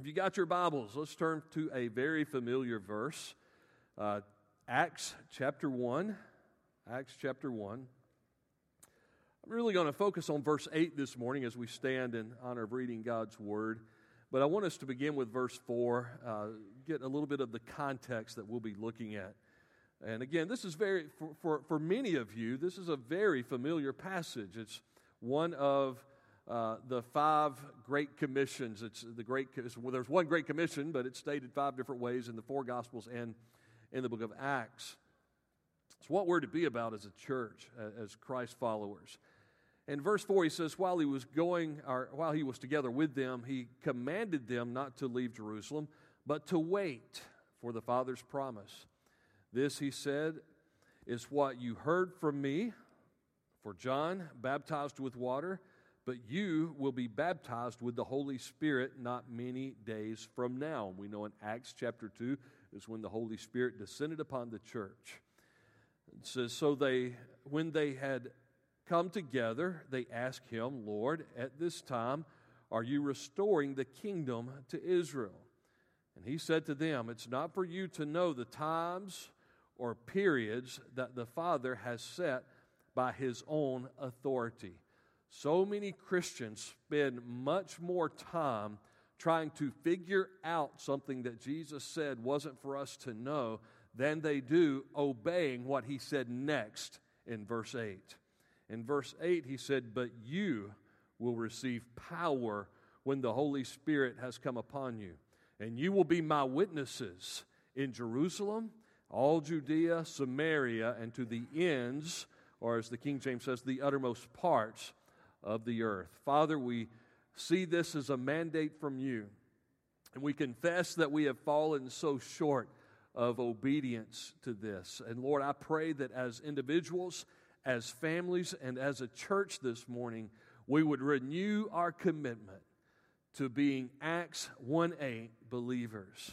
If you got your Bibles, let's turn to a very familiar verse uh, Acts chapter 1. Acts chapter 1. I'm really going to focus on verse 8 this morning as we stand in honor of reading God's Word. But I want us to begin with verse 4, uh, get a little bit of the context that we'll be looking at. And again, this is very, for, for, for many of you, this is a very familiar passage. It's one of uh, the five great commissions. It's the great, well, there's one great commission, but it's stated five different ways in the four gospels and in the book of Acts. It's what we're to be about as a church, as Christ followers. In verse 4, he says, While he was going, or while he was together with them, he commanded them not to leave Jerusalem, but to wait for the Father's promise. This, he said, is what you heard from me. For John baptized with water but you will be baptized with the Holy Spirit not many days from now. We know in Acts chapter 2 is when the Holy Spirit descended upon the church. It says, So they, when they had come together, they asked him, Lord, at this time, are you restoring the kingdom to Israel? And he said to them, It's not for you to know the times or periods that the Father has set by his own authority. So many Christians spend much more time trying to figure out something that Jesus said wasn't for us to know than they do obeying what he said next in verse 8. In verse 8, he said, But you will receive power when the Holy Spirit has come upon you, and you will be my witnesses in Jerusalem, all Judea, Samaria, and to the ends, or as the King James says, the uttermost parts of the earth. Father, we see this as a mandate from you, and we confess that we have fallen so short of obedience to this. And Lord, I pray that as individuals, as families, and as a church this morning, we would renew our commitment to being Acts 1 8 believers,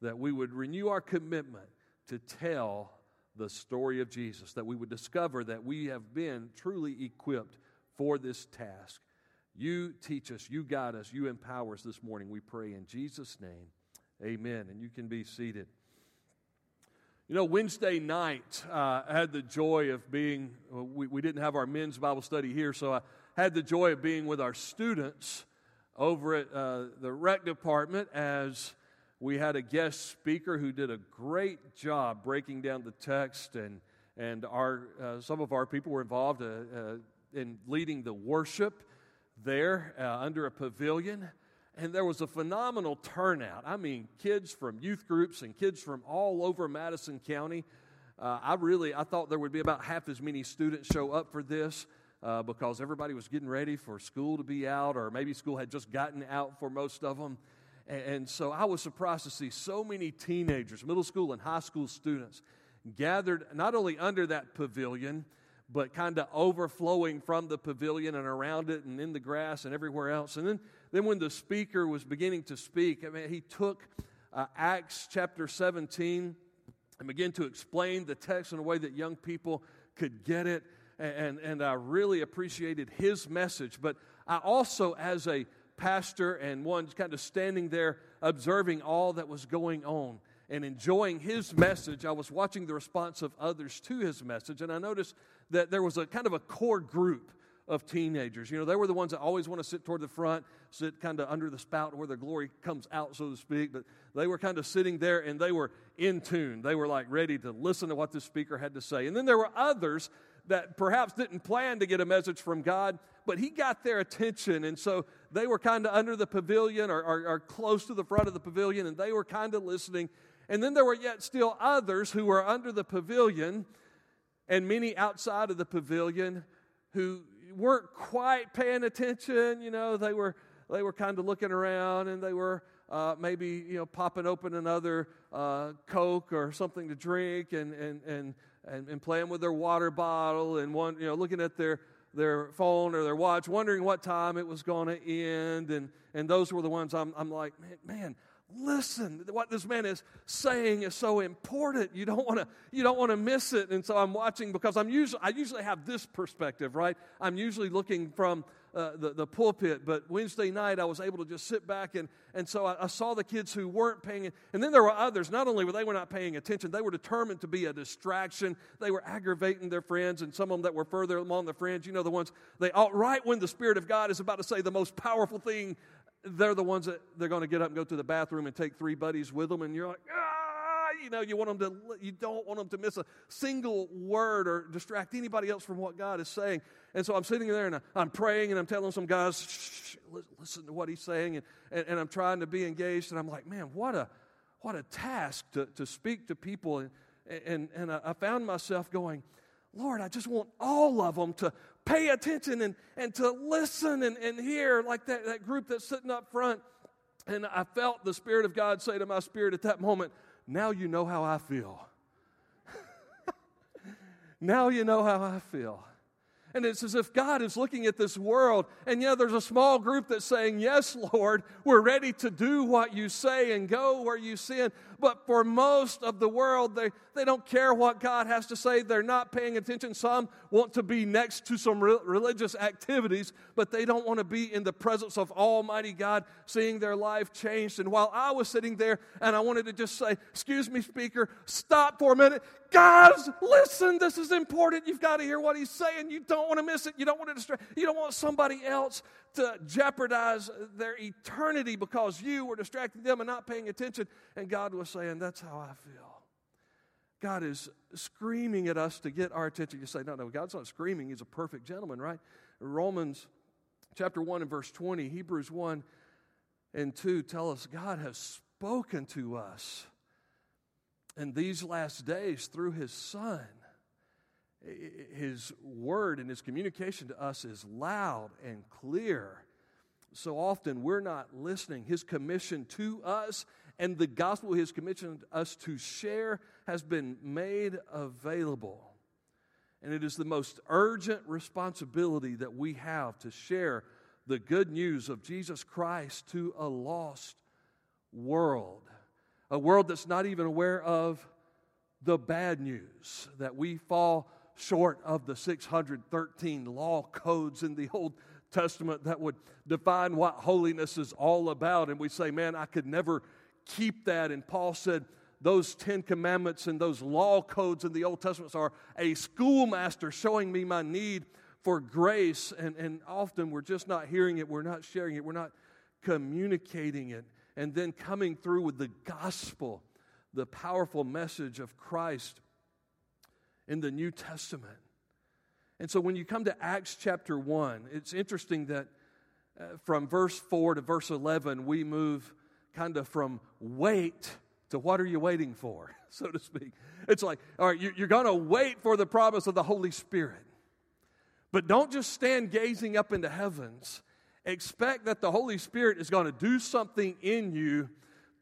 that we would renew our commitment to tell the story of Jesus, that we would discover that we have been truly equipped for this task. You teach us, you guide us, you empower us this morning, we pray in Jesus' name. Amen. And you can be seated. You know, Wednesday night, uh, I had the joy of being, uh, we, we didn't have our men's Bible study here, so I had the joy of being with our students over at uh, the rec department as we had a guest speaker who did a great job breaking down the text and and our uh, some of our people were involved. Uh, in leading the worship there uh, under a pavilion. And there was a phenomenal turnout. I mean, kids from youth groups and kids from all over Madison County. Uh, I really, I thought there would be about half as many students show up for this uh, because everybody was getting ready for school to be out, or maybe school had just gotten out for most of them. And, and so I was surprised to see so many teenagers, middle school and high school students, gathered not only under that pavilion, but kind of overflowing from the pavilion and around it and in the grass and everywhere else. And then, then when the speaker was beginning to speak, I mean, he took uh, Acts chapter 17 and began to explain the text in a way that young people could get it. And, and I really appreciated his message. But I also, as a pastor and one kind of standing there observing all that was going on, and enjoying his message, I was watching the response of others to his message, and I noticed that there was a kind of a core group of teenagers. You know, they were the ones that always want to sit toward the front, sit kind of under the spout where the glory comes out, so to speak. But they were kind of sitting there and they were in tune. They were like ready to listen to what the speaker had to say. And then there were others that perhaps didn't plan to get a message from God, but he got their attention. And so they were kind of under the pavilion or, or, or close to the front of the pavilion and they were kind of listening. And then there were yet still others who were under the pavilion and many outside of the pavilion who weren't quite paying attention. You know, they were they were kind of looking around and they were uh, maybe you know popping open another uh, Coke or something to drink and and and and, and playing with their water bottle and one you know looking at their their phone or their watch, wondering what time it was going to end. And, and those were the ones I'm, I'm like, man, man, listen what this man is saying is so important. You don't want to you don't want to miss it. And so i'm watching because i'm usually i usually have this perspective right? I'm usually looking from uh, the, the pulpit but wednesday night i was able to just sit back and, and so I, I saw the kids who weren't paying and then there were others. Not only were they were not paying attention they were determined to be a distraction. They were aggravating their friends and some of them that were further along the friends you know the ones they all right when the spirit of god is about to say the most powerful thing they're the ones that they're going to get up and go to the bathroom and take three buddies with them, and you're like, ah, you know, you want them to, you don't want them to miss a single word or distract anybody else from what God is saying. And so I'm sitting there and I'm praying and I'm telling some guys, shh, listen to what he's saying, and, and, and, I'm trying to be engaged, and I'm like, man, what a what a task to, to speak to people. And, and, and I found myself going, Lord, I just want all of them to pay attention and, and to listen and, and hear, like that, that group that's sitting up front. And I felt the Spirit of God say to my spirit at that moment, Now you know how I feel. now you know how I feel. And it's as if God is looking at this world, and yeah, there's a small group that's saying, Yes, Lord, we're ready to do what you say and go where you send. But for most of the world, they, they don't care what God has to say. They're not paying attention. Some want to be next to some re- religious activities, but they don't want to be in the presence of Almighty God, seeing their life changed. And while I was sitting there and I wanted to just say, Excuse me, speaker, stop for a minute. Guys, listen, this is important. You've got to hear what he's saying. You don't want to miss it. You don't want to distract. You don't want somebody else to jeopardize their eternity because you were distracting them and not paying attention. And God was saying, That's how I feel. God is screaming at us to get our attention. You say, No, no, God's not screaming. He's a perfect gentleman, right? Romans chapter 1 and verse 20, Hebrews 1 and 2 tell us God has spoken to us in these last days through his Son his word and his communication to us is loud and clear. So often we're not listening. His commission to us and the gospel his commissioned us to share has been made available. And it is the most urgent responsibility that we have to share the good news of Jesus Christ to a lost world, a world that's not even aware of the bad news that we fall short of the 613 law codes in the Old Testament that would define what holiness is all about. And we say, man, I could never keep that. And Paul said, those Ten Commandments and those law codes in the Old Testament are a schoolmaster showing me my need for grace. And, and often we're just not hearing it, we're not sharing it, we're not communicating it. And then coming through with the gospel, the powerful message of Christ in the New Testament. And so when you come to Acts chapter 1, it's interesting that uh, from verse 4 to verse 11, we move kind of from wait to what are you waiting for, so to speak. It's like, all right, you're going to wait for the promise of the Holy Spirit. But don't just stand gazing up into heavens. Expect that the Holy Spirit is going to do something in you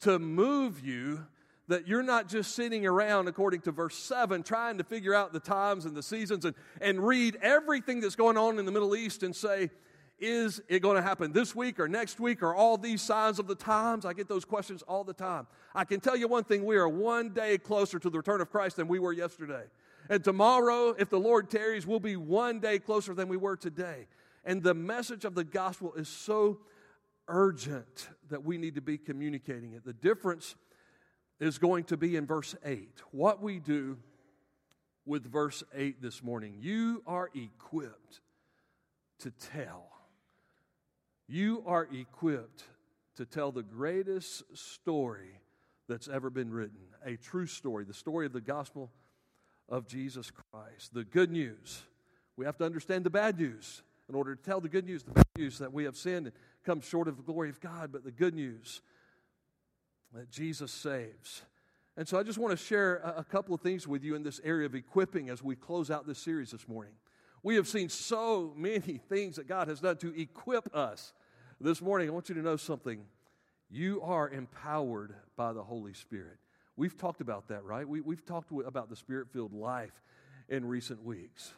to move you that you're not just sitting around, according to verse 7, trying to figure out the times and the seasons and, and read everything that's going on in the Middle East and say, is it going to happen this week or next week or all these signs of the times? I get those questions all the time. I can tell you one thing we are one day closer to the return of Christ than we were yesterday. And tomorrow, if the Lord tarries, we'll be one day closer than we were today. And the message of the gospel is so urgent that we need to be communicating it. The difference is going to be in verse 8. What we do with verse 8 this morning. You are equipped to tell. You are equipped to tell the greatest story that's ever been written a true story, the story of the gospel of Jesus Christ. The good news. We have to understand the bad news in order to tell the good news, the bad news that we have sinned and come short of the glory of God, but the good news that Jesus saves. And so I just want to share a, couple of things with you in this area of equipping as we close out this series this morning. We have seen so many things that God has done to equip us. This morning, I want you to know something. You are empowered by the Holy Spirit. We've talked about that, right? We, we've talked about the spirit filled life in recent weeks.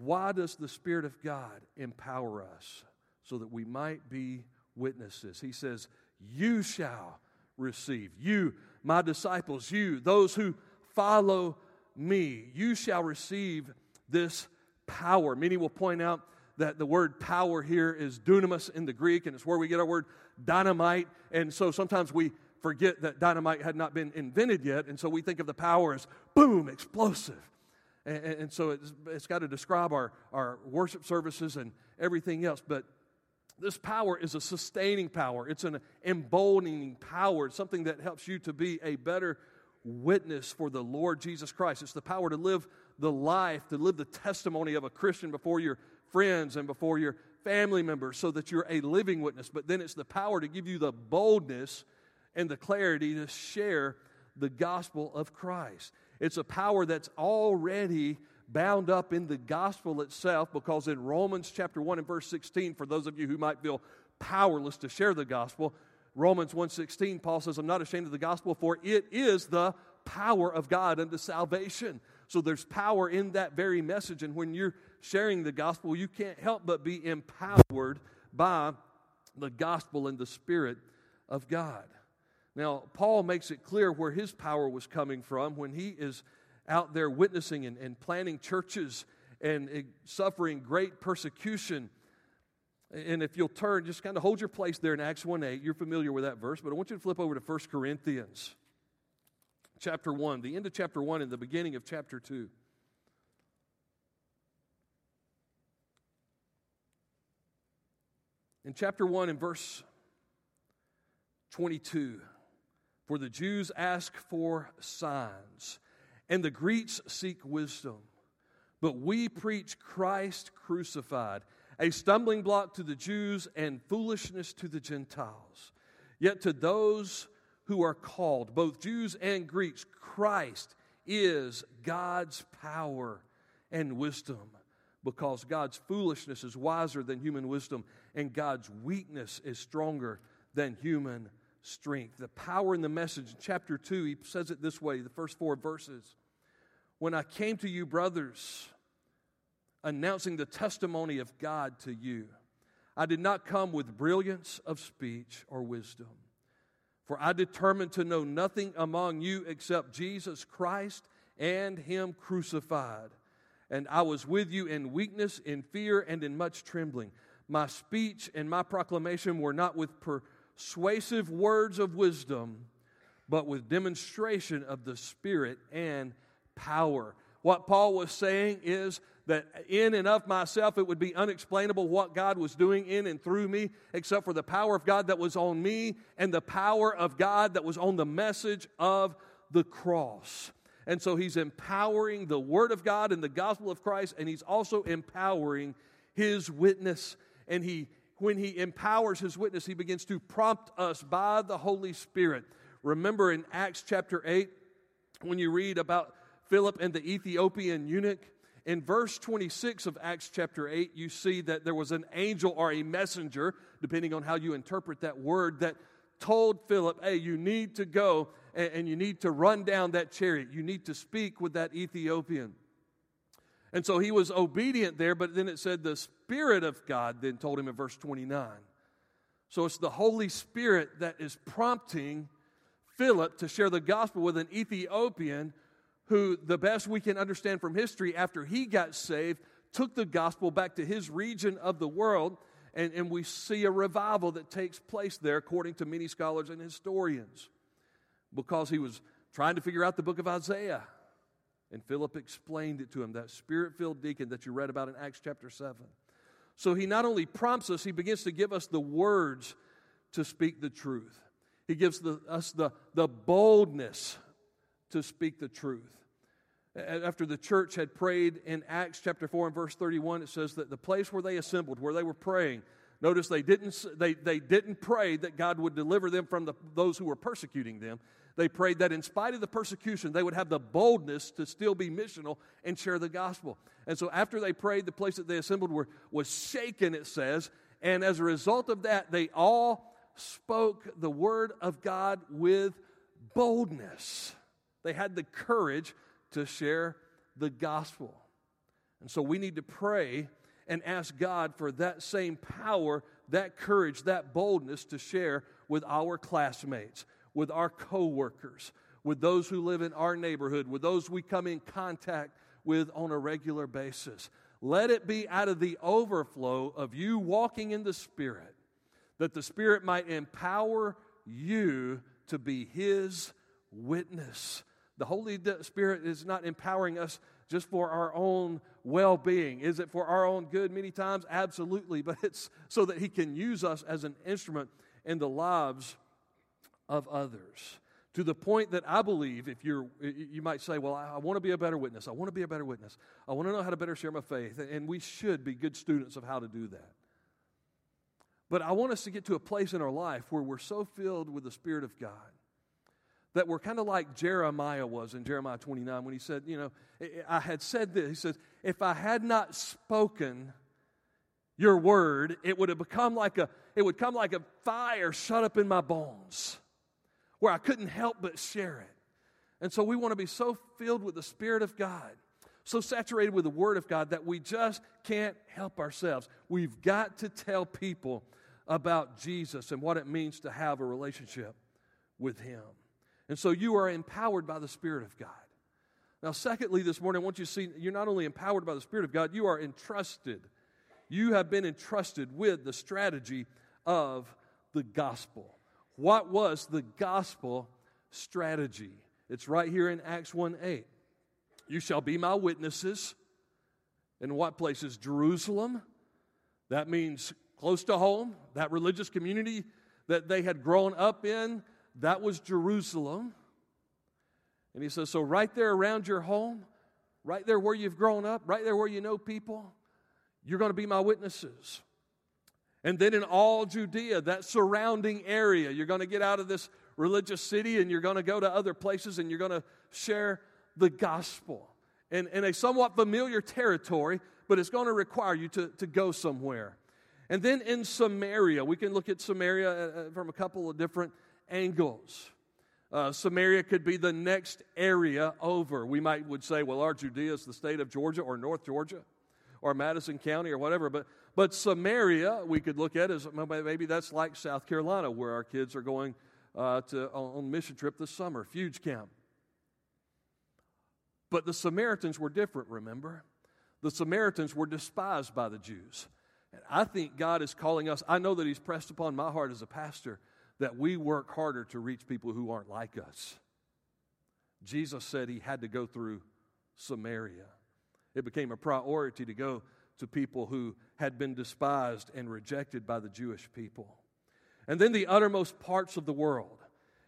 Why does the Spirit of God empower us? So that we might be witnesses. He says, you shall receive. You, my disciples, you, those who follow me, you shall receive this power. Many will point out that the word power here is dunamis in the Greek, and it's where we get our word dynamite. And so sometimes we forget that dynamite had not been invented yet, and so we think of the power as boom, explosive. And, and so it's, it's got to describe our, our worship services and everything else. But this power is a sustaining power, it's an emboldening power, it's something that helps you to be a better witness for the Lord Jesus Christ. It's the power to live the life, to live the testimony of a Christian before your friends and before your family members so that you're a living witness. But then it's the power to give you the boldness and the clarity to share the gospel of Christ. It's a power that's already bound up in the gospel itself because in Romans chapter 1 and verse 16 for those of you who might feel powerless to share the gospel Romans 1:16 Paul says I'm not ashamed of the gospel for it is the power of God unto salvation. So there's power in that very message and when you're sharing the gospel you can't help but be empowered by the gospel and the spirit of God. Now, Paul makes it clear where his power was coming from when he is out there witnessing and, and planning churches and suffering great persecution. And if you'll turn, just kind of hold your place there in Acts 1 8. You're familiar with that verse, but I want you to flip over to 1 Corinthians chapter 1, the end of chapter 1 and the beginning of chapter 2. In chapter 1 and verse 22, for the Jews ask for signs and the Greeks seek wisdom. But we preach Christ crucified, a stumbling block to the Jews and foolishness to the Gentiles. Yet to those who are called, both Jews and Greeks, Christ is God's power and wisdom because God's foolishness is wiser than human wisdom and God's weakness is stronger than human strength. The power in the message, in chapter 2, he says it this way the first four verses. When I came to you, brothers, announcing the testimony of God to you, I did not come with brilliance of speech or wisdom. For I determined to know nothing among you except Jesus Christ and Him crucified. And I was with you in weakness, in fear, and in much trembling. My speech and my proclamation were not with persuasive words of wisdom, but with demonstration of the Spirit and power. What Paul was saying is that in and of myself it would be unexplainable what God was doing in and through me, except for the power of God that was on me and the power of God that was on the message of the cross. And so he's empowering the Word of God and the gospel of Christ, and he's also empowering his witness. And he when he empowers his witness, he begins to prompt us by the Holy Spirit. Remember in Acts chapter 8, when you read about Philip and the Ethiopian eunuch, in verse 26 of Acts chapter 8, you see that there was an angel or a messenger, depending on how you interpret that word, that told Philip, Hey, you need to go and, you need to run down that chariot. You need to speak with that Ethiopian. And so he was obedient there, but then it said the Spirit of God then told him in verse 29. So it's the Holy Spirit that is prompting Philip to share the gospel with an Ethiopian who, the best we can understand from history, after he got saved, took the gospel back to his region of the world. And, and we see a revival that takes place there, according to many scholars and historians, because he was trying to figure out the book of Isaiah. And Philip explained it to him, that spirit filled deacon that you read about in Acts chapter 7. So he not only prompts us, he begins to give us the words to speak the truth. He gives the, us the, the boldness to speak the truth. After the church had prayed in Acts chapter 4 and verse 31, it says that the place where they assembled, where they were praying, notice they didn't, they, they didn't pray that God would deliver them from the, those who were persecuting them. They prayed that in spite of the persecution, they would have the boldness to still be missional and share the gospel. And so after they prayed, the place that they assembled were, was shaken, it says. And as a result of that, they all spoke the word of God with boldness. They had the courage to share the gospel. And so we need to pray and ask God for that same power, that courage, that boldness to share with our classmates, with our coworkers, with those who live in our neighborhood, with those we come in contact with on a regular basis. Let it be out of the overflow of you walking in the Spirit that the Spirit might empower you to be His witness. The Holy Spirit is not empowering us just for our own well being. Is it for our own good many times? Absolutely. But it's so that He can use us as an instrument in the lives of others. To the point that I believe, if you're, you might say, Well, I want to be a better witness. I want to be a better witness. I want to know how to better share my faith. And we should be good students of how to do that. But I want us to get to a place in our life where we're so filled with the Spirit of God that we're kind of like Jeremiah was in Jeremiah 29 when he said, You know, I had said this. He says, If I had not spoken your word, it would have become like a, it would come like a fire shut up in my bones where I couldn't help but share it. And so we want to be so filled with the Spirit of God, so saturated with the Word of God that we just can't help ourselves. We've got to tell people about Jesus and what it means to have a relationship with Him. And so you are empowered by the Spirit of God. Now, secondly, this morning, I want you to see you're not only empowered by the Spirit of God, you are entrusted. You have been entrusted with the strategy of the gospel. What was the gospel strategy? It's right here in Acts 1 8. You shall be my witnesses. In what places? Jerusalem. That means close to home, that religious community that they had grown up in, that was Jerusalem. And he says, So, right there around your home, right there where you've grown up, right there where you know people, you're going to be my witnesses. And then in all Judea, that surrounding area, you're going to get out of this religious city and you're going to go to other places and you're going to share the gospel. In, in a somewhat familiar territory, but it's going to require you to, to go somewhere. And then in Samaria, we can look at Samaria uh, uh, from a couple of different angles. Uh, Samaria could be the next area over. We might would say, well, our Judea is the state of Georgia or North Georgia or Madison County or whatever. But, but Samaria, we could look at as maybe that's like South Carolina, where our kids are going uh, to, on mission trip this summer, Fuge Camp. But the Samaritans were different, remember? The Samaritans were despised by the Jews. And I think God is calling us. I know that He's pressed upon my heart as a pastor that we work harder to reach people who aren't like us. Jesus said He had to go through Samaria. It became a priority to go to people who had been despised and rejected by the Jewish people. And then the uttermost parts of the world.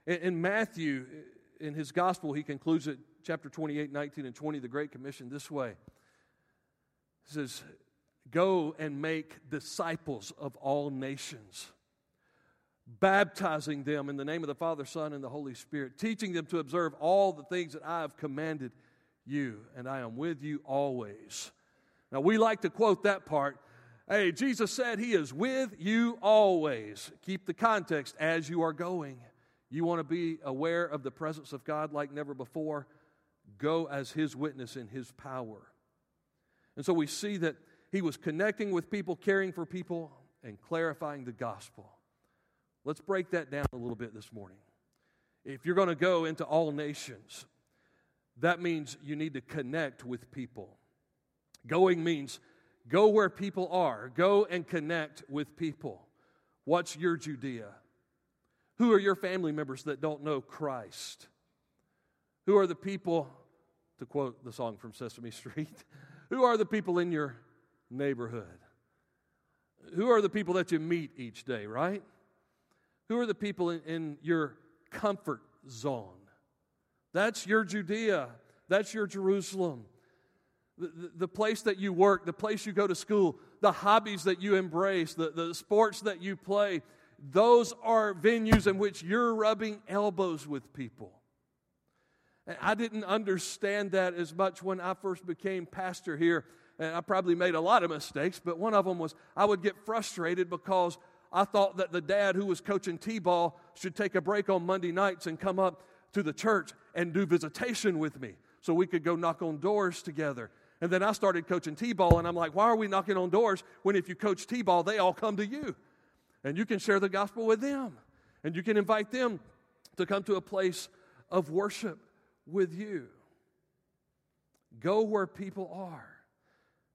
In, Matthew, in his gospel, he concludes it, chapter 28, 19, and 20, the Great Commission, this way. He says, Go and make disciples of all nations, baptizing them in the name of the Father, Son, and the Holy Spirit, teaching them to observe all the things that I have commanded you, and I am with you always. Now, we like to quote that part. Hey, Jesus said he is with you always. Keep the context as you are going. You want to be aware of the presence of God like never before? Go as his witness in his power. And so we see that he was connecting with people, caring for people, and clarifying the gospel. Let's break that down a little bit this morning. If you're going to go into all nations, that means you need to connect with people. Going means go where people are, go and connect with people. What's your Judea? Who are your family members that don't know Christ? Who are the people, to quote the song from Sesame Street, who are the people in your neighborhood? Who are the people that you meet each day, right? Who are the people in, in your comfort zone? That's your Judea. That's your Jerusalem. The, the, the, place that you work, the place you go to school, the hobbies that you embrace, the, the sports that you play, those are venues in which you're rubbing elbows with people. And I didn't understand that as much when I first became pastor here and I probably made a lot of mistakes, but one of them was I would get frustrated because I thought that the dad who was coaching T ball should take a break on Monday nights and come up to the church and do visitation with me so we could go knock on doors together. And then I started coaching T ball, and I'm like, why are we knocking on doors when if you coach T ball, they all come to you? And you can share the gospel with them. And you can invite them to come to a place of worship with you. Go where people are.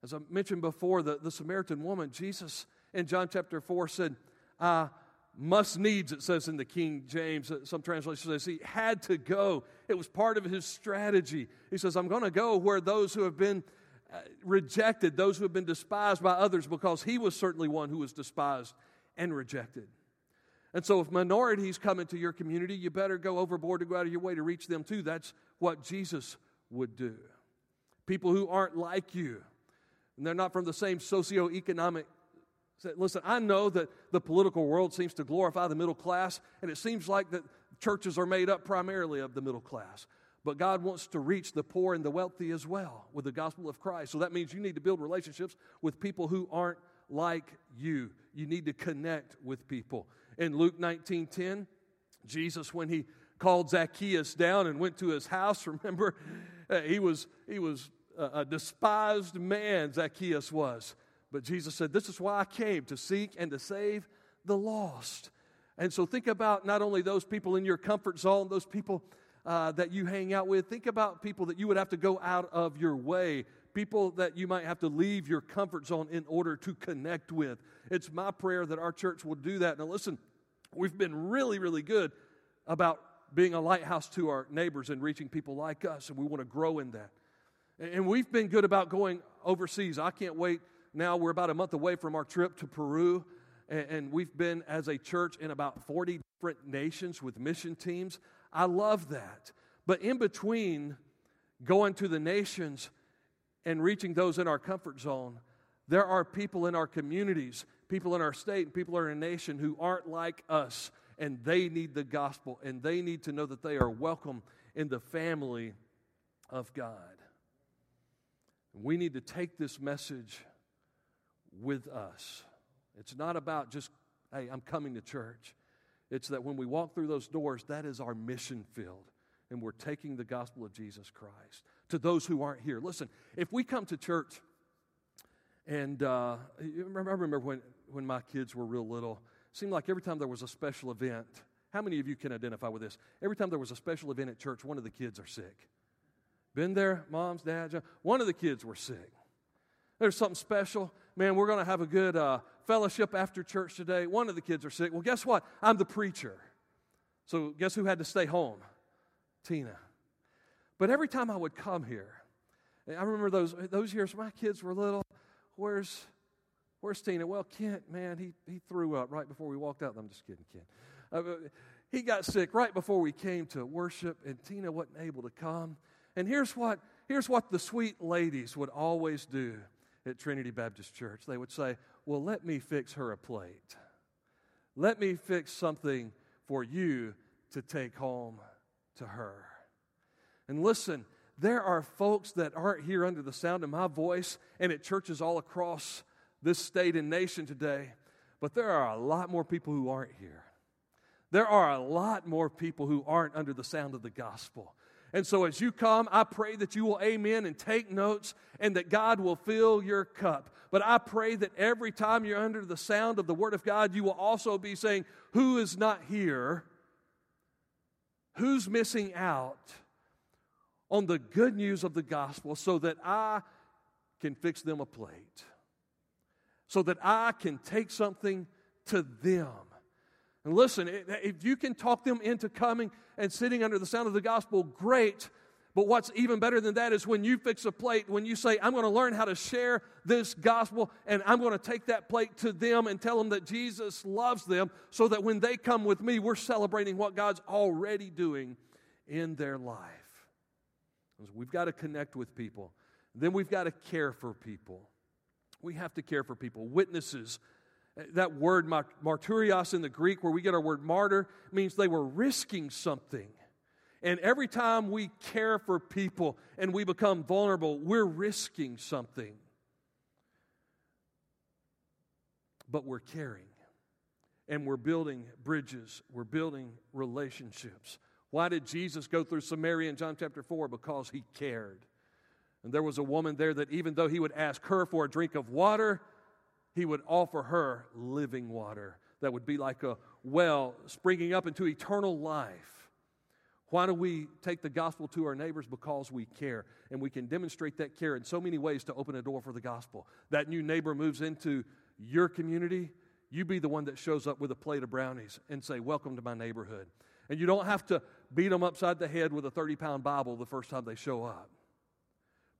As I mentioned before, the, the Samaritan woman, Jesus in John chapter 4 said, uh, must needs, it says in the King James, uh, some translations says he had to go. It was part of his strategy. He says, I'm going to go where those who have been uh, rejected, those who have been despised by others, because he was certainly one who was despised and rejected. And so, if minorities come into your community, you better go overboard to go out of your way to reach them too. That's what Jesus would do. People who aren't like you, and they're not from the same socioeconomic. Listen, I know that the political world seems to glorify the middle class, and it seems like that churches are made up primarily of the middle class. But God wants to reach the poor and the wealthy as well with the gospel of Christ. So that means you need to build relationships with people who aren't like you. You need to connect with people in Luke 19 10. Jesus, when he called Zacchaeus down and went to his house, remember, he was, he was a despised man, Zacchaeus was. But Jesus said, This is why I came to seek and to save the lost. And so think about not only those people in your comfort zone, those people uh, that you hang out with, think about people that you would have to go out of your way, people that you might have to leave your comfort zone in order to connect with. It's my prayer that our church will do that. Now, listen, We've been really, really good about being a lighthouse to our neighbors and reaching people like us, and we want to grow in that. And we've been good about going overseas. I can't wait. Now we're about a month away from our trip to Peru, and we've been as a church in about 40 different nations with mission teams. I love that. But in between going to the nations and reaching those in our comfort zone, there are people in our communities people in our state and people in our nation who aren't like us, and they need the gospel, and they need to know that they are welcome in the family of God. We need to take this message with us. It's not about just, hey, I'm coming to church. It's that when we walk through those doors, that is our mission field. And we're taking the gospel of Jesus Christ to those who aren't here. Listen, if we come to church and uh, I remember when, when my kids were real little, it seemed like every time there was a special event, how many of you can identify with this? Every time there was a special event at church, one of the kids are sick. Been there, moms, dads, one of the kids were sick. There's something special. Man, we're going to have a good uh, fellowship after church today. One of the kids are sick. Well, guess what? I'm the preacher. So, guess who had to stay home? Tina. But every time I would come here, I remember those, those years my kids were little, Where's Where's Tina? Well, Kent, man, he, he threw up right before we walked out. I'm just kidding, Kent. Uh, he got sick right before we came to worship, and Tina wasn't able to come. And here's what, here's what the sweet ladies would always do at Trinity Baptist Church. They would say, Well, let me fix her a plate. Let me fix something for you to take home to her. And listen, there are folks that aren't here under the sound of my voice and at churches all across this state and nation today, but there are a lot more people who aren't here. There are a lot more people who aren't under the sound of the gospel. And so as you come, I pray that you will amen and take notes and that God will fill your cup. But I pray that every time you're under the sound of the Word of God, you will also be saying, Who is not here? Who's missing out? on the good news of the gospel so that I can fix them a plate, so that I can take something to them. And listen, if you can talk them into coming and sitting under the sound of the gospel, great. But what's even better than that is when you fix a plate, when you say, I'm going to learn how to share this gospel, and I'm going to take that plate to them and tell them that Jesus loves them, so that when they come with me, we're celebrating what God's already doing in their life. We've got to connect with people. Then we've got to care for people. We have to care for people. Witnesses. That word martyrios in the Greek, where we get our word martyr, means they were risking something. And every time we care for people and we become vulnerable, we're risking something. But we're caring. And we're building bridges, we're building relationships. Why did Jesus go through Samaria in John chapter 4? Because he cared. And there was a woman there that even though he would ask her for a drink of water, he would offer her living water that would be like a well springing up into eternal life. Why do we take the gospel to our neighbors? Because we care. And we can demonstrate that care in so many ways to open a door for the gospel. That new neighbor moves into your community, you be the one that shows up with a plate of brownies and say, Welcome to my neighborhood. And you don't have to beat them upside the head with a 30 pound Bible the first time they show up.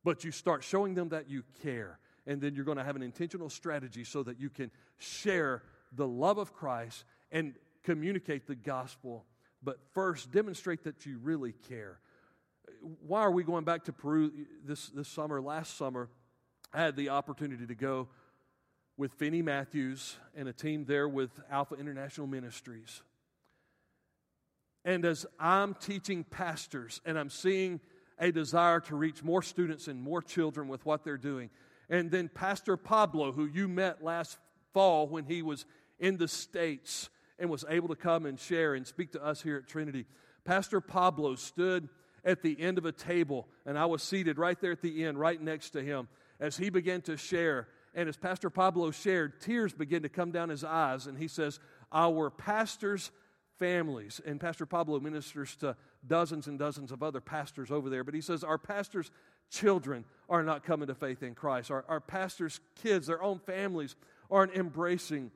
But you start showing them that you care. And then you're going to have an intentional strategy so that you can share the love of Christ and communicate the gospel. But first, demonstrate that you really care. Why are we going back to Peru this, this summer? Last summer, I had the opportunity to go with Finney Matthews and a team there with Alpha International Ministries. And as I'm teaching pastors and I'm seeing a desire to reach more students and more children with what they're doing, and then Pastor Pablo, who you met last fall when he was in the States and was able to come and share and speak to us here at Trinity, Pastor Pablo stood at the end of a table, and I was seated right there at the end, right next to him, as he began to share. And as Pastor Pablo shared, tears began to come down his eyes, and he says, Our pastors' families, and Pastor Pablo ministers to dozens and dozens of other pastors over there, but he says, Our pastors' children are not coming to faith in Christ. Our, our pastors' kids, their own families, aren't embracing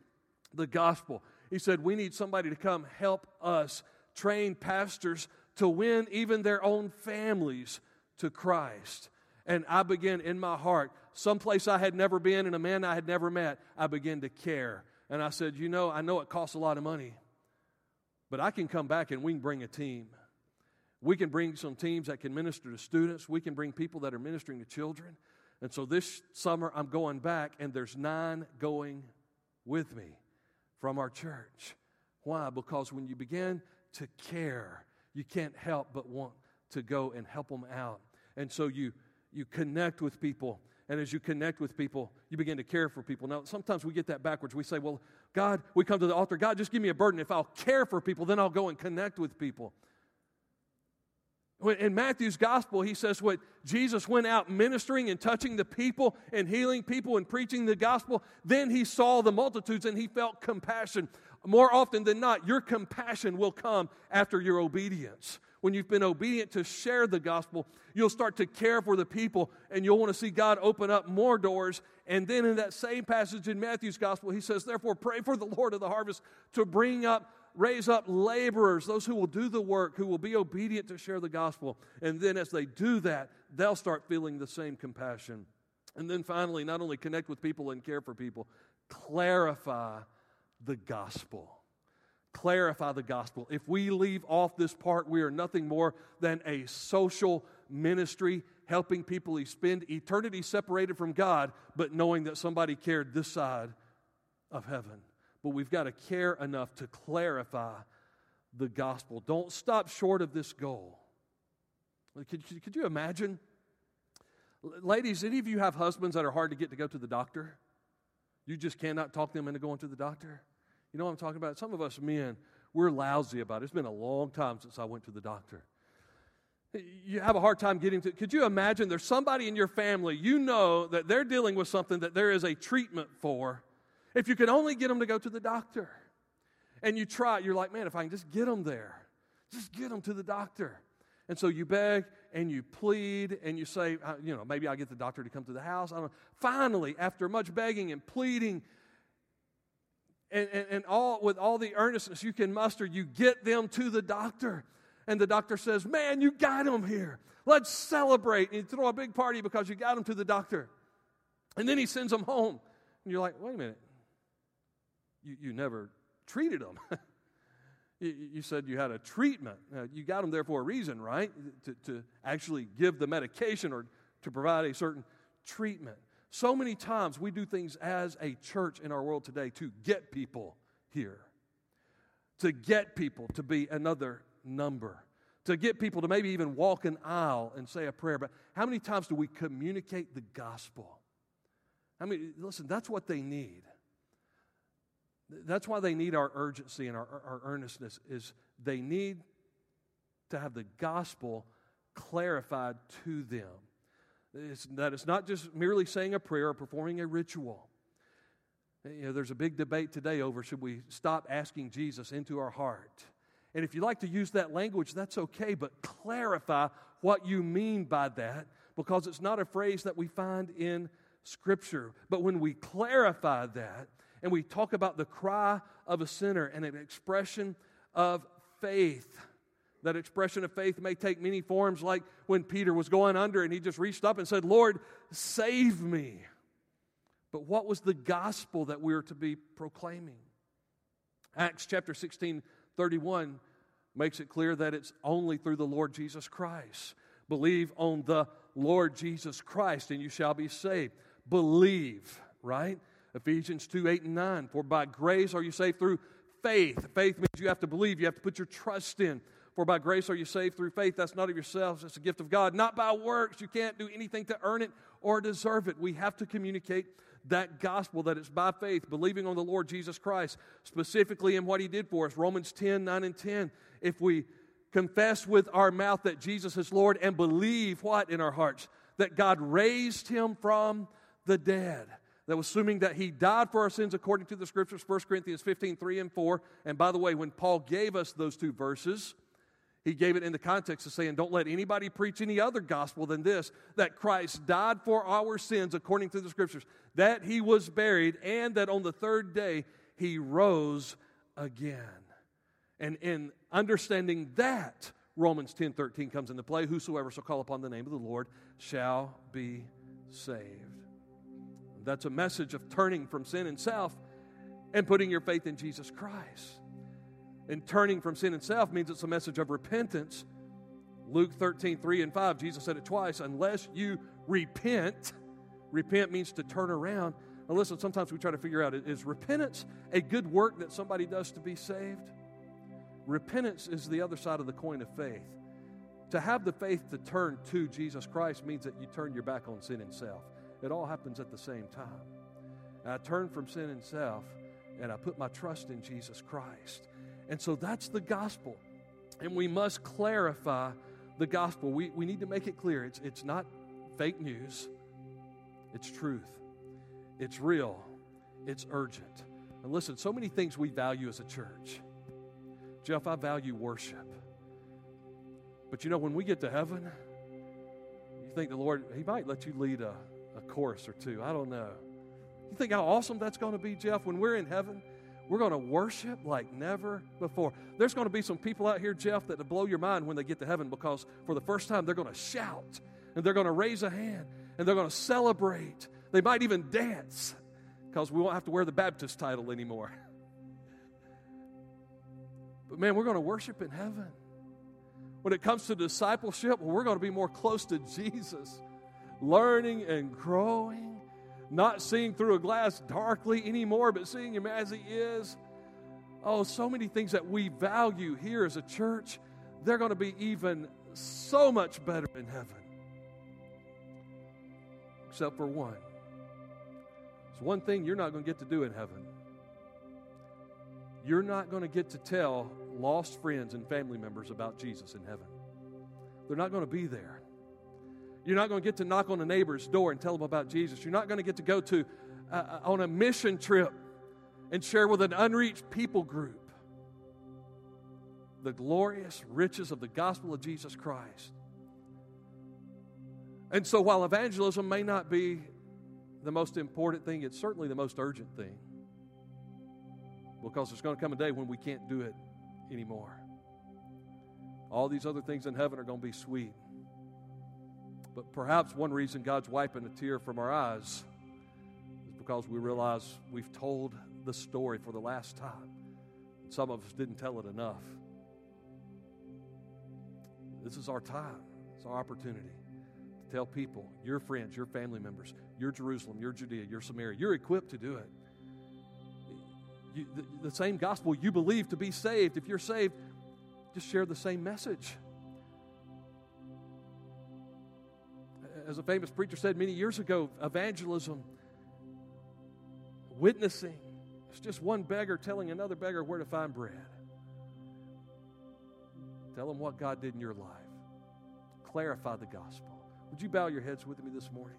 the gospel. He said, We need somebody to come help us train pastors to win even their own families to Christ. And I began in my heart, someplace I had never been and a man I had never met, I began to care. And I said, You know, I know it costs a lot of money, but I can come back and we can bring a team. We can bring some teams that can minister to students. We can bring people that are ministering to children. And so this summer, I'm going back, and there's nine going with me from our church. Why? Because when you begin to care, you can't help but want to go and help them out. And so you, you connect with people. And as you connect with people, you begin to care for people. Now, sometimes we get that backwards. We say, Well, God, we come to the altar, God, just give me a burden. If I'll care for people, then I'll go and connect with people. In Matthew's gospel, he says what Jesus went out ministering and touching the people and healing people and preaching the gospel. Then he saw the multitudes and he felt compassion. More often than not, your compassion will come after your obedience. When you've been obedient to share the gospel, you'll start to care for the people and you'll want to see God open up more doors. And then in that same passage in Matthew's gospel, he says, Therefore, pray for the Lord of the harvest to bring up raise up laborers, those who will do the work, who will be obedient to share the gospel. And then as they do that, they'll start feeling the same compassion. And then finally, not only connect with people and care for people, clarify the gospel. Clarify the gospel. If we leave off this part, we are nothing more than a social ministry helping people spend eternity separated from God, but knowing that somebody cared this side of heaven but we've got to care enough to clarify the gospel. Don't stop short of this goal. Could, could you imagine? Ladies, any of you have husbands that are hard to get to go to the doctor? You just cannot talk them into going to the doctor? You know what I'm talking about? Some of us men, we're lousy about it. It's been a long time since I went to the doctor. You have a hard time getting to. Could you imagine there's somebody in your family, you know that they're dealing with something that there is a treatment for, if you can only get them to go to the doctor, and you try, you're like, man, if I can just get them there, just get them to the doctor. And so you beg and you plead and you say, uh, you know, maybe I'll get the doctor to come to the house. I don't know. Finally, after much begging and pleading, and, and, and all with all the earnestness you can muster, you get them to the doctor. And the doctor says, Man, you got them here. Let's celebrate. And you throw a big party because you got them to the doctor. And then he sends them home. And you're like, Wait a minute you, you never treated them. you, you, said you had a treatment. Now, you got them there for a reason, right? To, to actually give the medication or to provide a certain treatment. So many times we do things as a church in our world today to get people here, to get people to be another number, to get people to maybe even walk an aisle and say a prayer. But how many times do we communicate the gospel? I mean, listen, that's what they need. That's why they need our urgency and our, our earnestness is they need to have the gospel clarified to them. It's, that it's not just merely saying a prayer or performing a ritual. You know, there's a big debate today over should we stop asking Jesus into our heart. And if you like to use that language, that's okay, but clarify what you mean by that because it's not a phrase that we find in Scripture. But when we clarify that and we talk about the cry of a sinner and an expression of faith, that expression of faith may take many forms, like when Peter was going under and he just reached up and said, Lord, save me. But what was the gospel that we are to be proclaiming? Acts chapter 16, 31 makes it clear that it's only through the Lord Jesus Christ. Believe on the Lord Jesus Christ and you shall be saved. Believe, right? Ephesians 2 8 and 9. For by grace are you saved through faith. Faith means you have to believe, you have to put your trust in. For by grace are you saved through faith. That's not of yourselves, it's a gift of God, not by works. You can't do anything to earn it or deserve it. We have to communicate that gospel that it's by faith, believing on the Lord Jesus Christ, specifically in what he did for us. Romans 10 9 and 10. If we confess with our mouth that Jesus is Lord and believe what in our hearts? That God raised him from the dead. That was assuming that he died for our sins according to the scriptures, 1 Corinthians 15 3 and 4. And by the way, when Paul gave us those two verses, he gave it in the context of saying, Don't let anybody preach any other gospel than this that Christ died for our sins according to the scriptures, that he was buried, and that on the third day he rose again. And in understanding that, Romans 10 13 comes into play. Whosoever shall call upon the name of the Lord shall be saved. That's a message of turning from sin and self and putting your faith in Jesus Christ. And turning from sin and self means it's a message of repentance. Luke 13, 3 and 5, Jesus said it twice unless you repent, repent means to turn around. Now, listen, sometimes we try to figure out is repentance a good work that somebody does to be saved? Repentance is the other side of the coin of faith. To have the faith to turn to Jesus Christ means that you turn your back on sin and self. It all happens at the same time. I turn from sin and self and I put my trust in Jesus Christ. And so that's the gospel. And we must clarify the gospel. We, we need to make it clear it's, it's not fake news, it's truth, it's real, it's urgent. And listen, so many things we value as a church. Jeff, I value worship. But you know, when we get to heaven, you think the Lord, He might let you lead a, a chorus or two. I don't know. You think how awesome that's going to be, Jeff? When we're in heaven, we're going to worship like never before. There's going to be some people out here, Jeff, that will blow your mind when they get to heaven because for the first time they're going to shout and they're going to raise a hand and they're going to celebrate. They might even dance because we won't have to wear the Baptist title anymore. But man, we're going to worship in heaven. When it comes to discipleship, well, we're going to be more close to Jesus, learning and growing not seeing through a glass darkly anymore, but seeing Him as He is. Oh, so many things that we value here as a church, they're going to be even so much better in heaven. Except for one. It's one thing you're not going to get to do in heaven. You're not going to get to tell lost friends and family members about Jesus in heaven. They're not going to be there. You're not going to get to knock on a neighbor's door and tell them about Jesus. You're not going to get to go to uh, uh, on a mission trip and share with an unreached people group the glorious riches of the gospel of Jesus Christ. And so, while evangelism may not be the most important thing, it's certainly the most urgent thing. Because there's going to come a day when we can't do it anymore. All these other things in heaven are going to be sweet. But perhaps one reason God's wiping a tear from our eyes is because we realize we've told the story for the last time. Some of us didn't tell it enough. This is our time, it's our opportunity to tell people, your friends, your family members, your Jerusalem, your Judea, your Samaria, you're equipped to do it. You, the, the same gospel you believe to be saved, if you're saved, just share the same message. As a famous preacher said many years ago, evangelism, witnessing, it's just one beggar telling another beggar where to find bread. Tell them what God did in your life. Clarify the gospel. Would you bow your heads with me this morning?